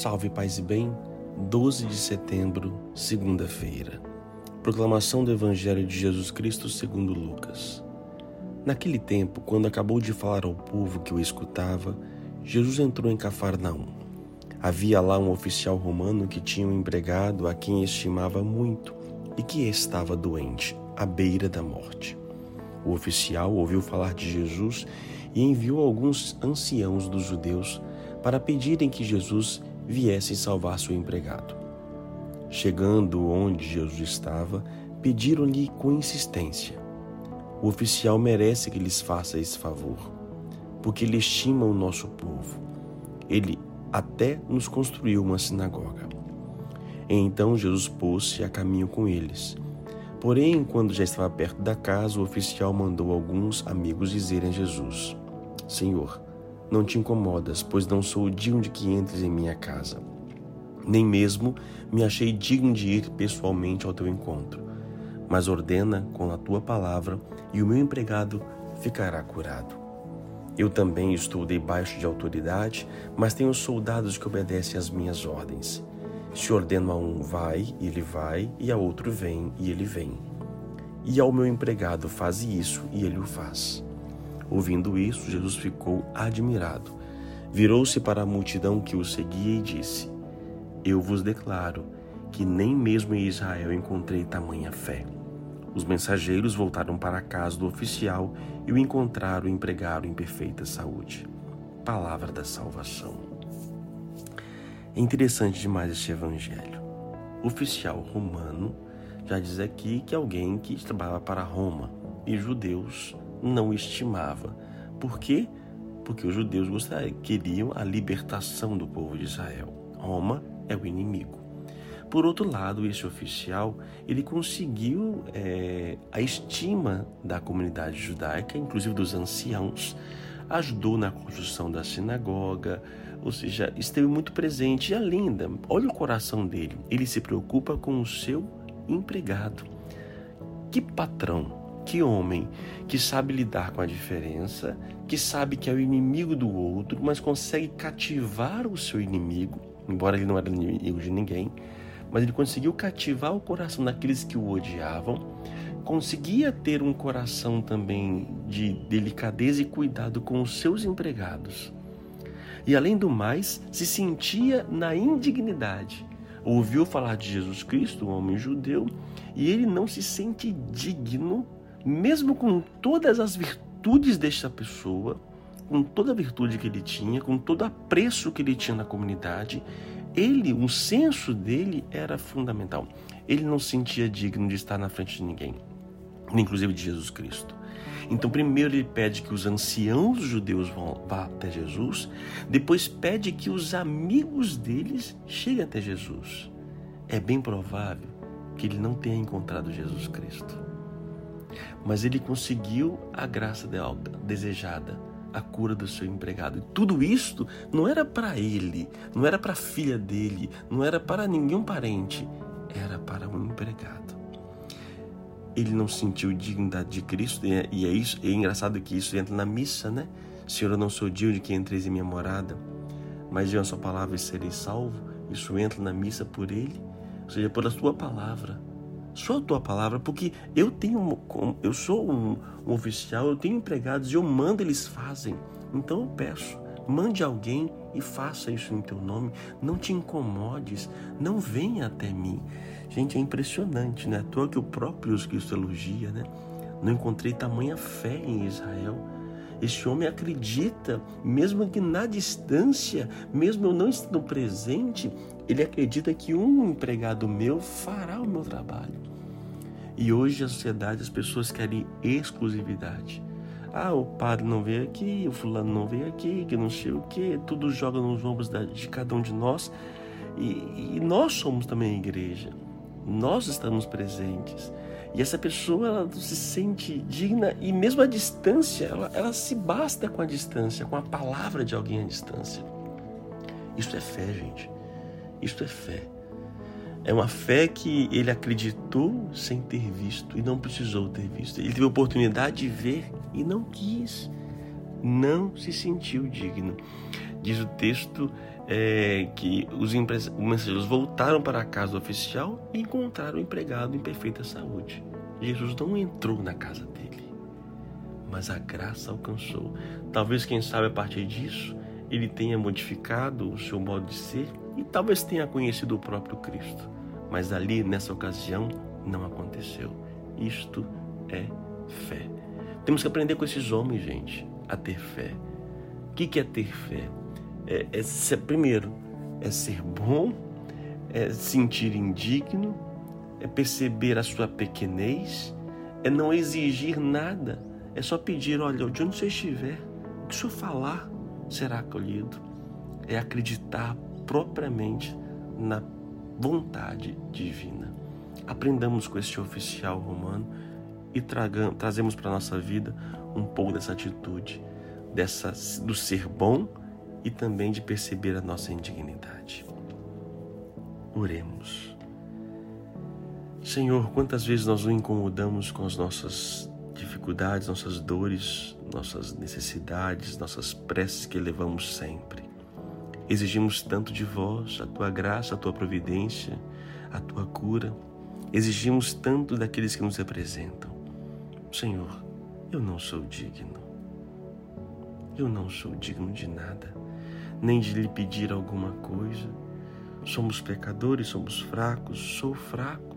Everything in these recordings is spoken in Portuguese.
Salve paz e bem, 12 de setembro, segunda-feira. Proclamação do Evangelho de Jesus Cristo segundo Lucas. Naquele tempo, quando acabou de falar ao povo que o escutava, Jesus entrou em Cafarnaum. Havia lá um oficial romano que tinha um empregado a quem estimava muito e que estava doente, à beira da morte. O oficial ouviu falar de Jesus e enviou alguns anciãos dos judeus para pedirem que Jesus viessem salvar seu empregado. Chegando onde Jesus estava, pediram-lhe com insistência: O oficial merece que lhes faça esse favor, porque ele estima o nosso povo. Ele até nos construiu uma sinagoga. Então Jesus pôs-se a caminho com eles. Porém, quando já estava perto da casa, o oficial mandou alguns amigos dizerem a Jesus: Senhor, não te incomodas, pois não sou digno de que entres em minha casa. Nem mesmo me achei digno de ir pessoalmente ao teu encontro. Mas ordena com a tua palavra, e o meu empregado ficará curado. Eu também estou debaixo de autoridade, mas tenho soldados que obedecem às minhas ordens. Se ordeno a um vai, ele vai, e a outro vem, e ele vem. E ao meu empregado faz isso, e ele o faz. Ouvindo isso, Jesus ficou admirado. Virou-se para a multidão que o seguia e disse: Eu vos declaro que nem mesmo em Israel encontrei tamanha fé. Os mensageiros voltaram para a casa do oficial e o encontraram empregado em perfeita saúde. Palavra da salvação. É interessante demais este evangelho. O oficial romano já diz aqui que alguém que trabalhava para Roma e judeus não estimava. Por quê? Porque os judeus gostariam, queriam a libertação do povo de Israel. Roma é o inimigo. Por outro lado, esse oficial ele conseguiu é, a estima da comunidade judaica, inclusive dos anciãos, ajudou na construção da sinagoga, ou seja, esteve muito presente. E a linda, olha o coração dele, ele se preocupa com o seu empregado. Que patrão! Que homem que sabe lidar com a diferença, que sabe que é o inimigo do outro, mas consegue cativar o seu inimigo, embora ele não era inimigo de ninguém, mas ele conseguiu cativar o coração daqueles que o odiavam, conseguia ter um coração também de delicadeza e cuidado com os seus empregados. E além do mais, se sentia na indignidade. Ouviu falar de Jesus Cristo, um homem judeu, e ele não se sente digno mesmo com todas as virtudes desta pessoa, com toda a virtude que ele tinha, com todo o apreço que ele tinha na comunidade, ele, o senso dele era fundamental. Ele não se sentia digno de estar na frente de ninguém, inclusive de Jesus Cristo. Então, primeiro ele pede que os anciãos judeus vão, vá até Jesus, depois pede que os amigos deles cheguem até Jesus. É bem provável que ele não tenha encontrado Jesus Cristo mas ele conseguiu a graça desejada, a cura do seu empregado. E tudo isto não era para ele, não era para a filha dele, não era para nenhum parente, era para um empregado. Ele não sentiu dignidade de Cristo, e é, é isso, é engraçado que isso entra na missa, né? Senhor, eu não sou digno de que entreis em minha morada, mas de a sua palavra serei salvo. Isso entra na missa por ele, ou seja, por a sua palavra só a tua palavra, porque eu tenho, eu sou um, um oficial, eu tenho empregados e eu mando, eles fazem. Então eu peço, mande alguém e faça isso em teu nome. Não te incomodes, não venha até mim. Gente, é impressionante, né? À toa que o próprio Jesus Cristo elogia, né? Não encontrei tamanha fé em Israel. Este homem acredita, mesmo que na distância, mesmo eu não estando presente, ele acredita que um empregado meu fará o meu trabalho. E hoje a sociedade, as pessoas querem exclusividade. Ah, o padre não veio aqui, o fulano não veio aqui, que não sei o que, tudo joga nos ombros de cada um de nós. E, e nós somos também igreja, nós estamos presentes. E essa pessoa ela se sente digna e mesmo a distância, ela, ela se basta com a distância, com a palavra de alguém à distância. Isso é fé, gente. Isso é fé. É uma fé que ele acreditou sem ter visto e não precisou ter visto. Ele teve a oportunidade de ver e não quis. Não se sentiu digno. Diz o texto é, que os mensageiros voltaram para a casa do oficial e encontraram o empregado em perfeita saúde. Jesus não entrou na casa dele, mas a graça alcançou. Talvez, quem sabe, a partir disso, ele tenha modificado o seu modo de ser e talvez tenha conhecido o próprio Cristo. Mas ali, nessa ocasião, não aconteceu. Isto é fé. Temos que aprender com esses homens, gente, a ter fé. O que é ter fé? É, é ser, primeiro, é ser bom, é sentir indigno, é perceber a sua pequenez, é não exigir nada, é só pedir: olha, de onde você estiver, o que o senhor falar será acolhido. É acreditar propriamente na vontade divina. Aprendamos com este oficial romano e tragamos, trazemos para a nossa vida um pouco dessa atitude, dessa, do ser bom e também de perceber a nossa indignidade. Oremos. Senhor, quantas vezes nós nos incomodamos com as nossas dificuldades, nossas dores, nossas necessidades, nossas preces que levamos sempre. Exigimos tanto de vós, a tua graça, a tua providência, a tua cura. Exigimos tanto daqueles que nos representam. Senhor, eu não sou digno. Eu não sou digno de nada, nem de lhe pedir alguma coisa. Somos pecadores, somos fracos, sou fraco.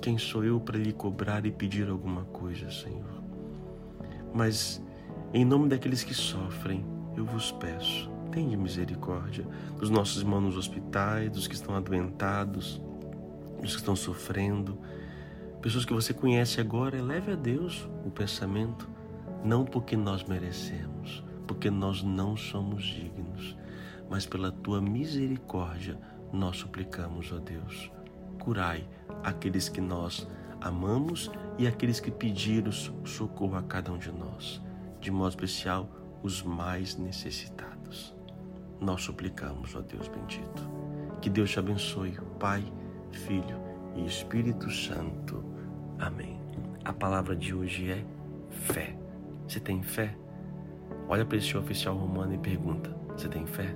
Quem sou eu para lhe cobrar e pedir alguma coisa, Senhor? Mas, em nome daqueles que sofrem, eu vos peço, Tende misericórdia dos nossos irmãos nos hospitais, dos que estão adoentados, dos que estão sofrendo. Pessoas que você conhece agora, leve a Deus o pensamento, não porque nós merecemos, porque nós não somos dignos, mas pela tua misericórdia nós suplicamos, ó Deus. Curai aqueles que nós amamos e aqueles que pediram socorro a cada um de nós, de modo especial os mais necessitados nós suplicamos, ó Deus bendito. Que Deus te abençoe, Pai, Filho e Espírito Santo. Amém. A palavra de hoje é fé. Você tem fé? Olha para esse oficial romano e pergunta: Você tem fé?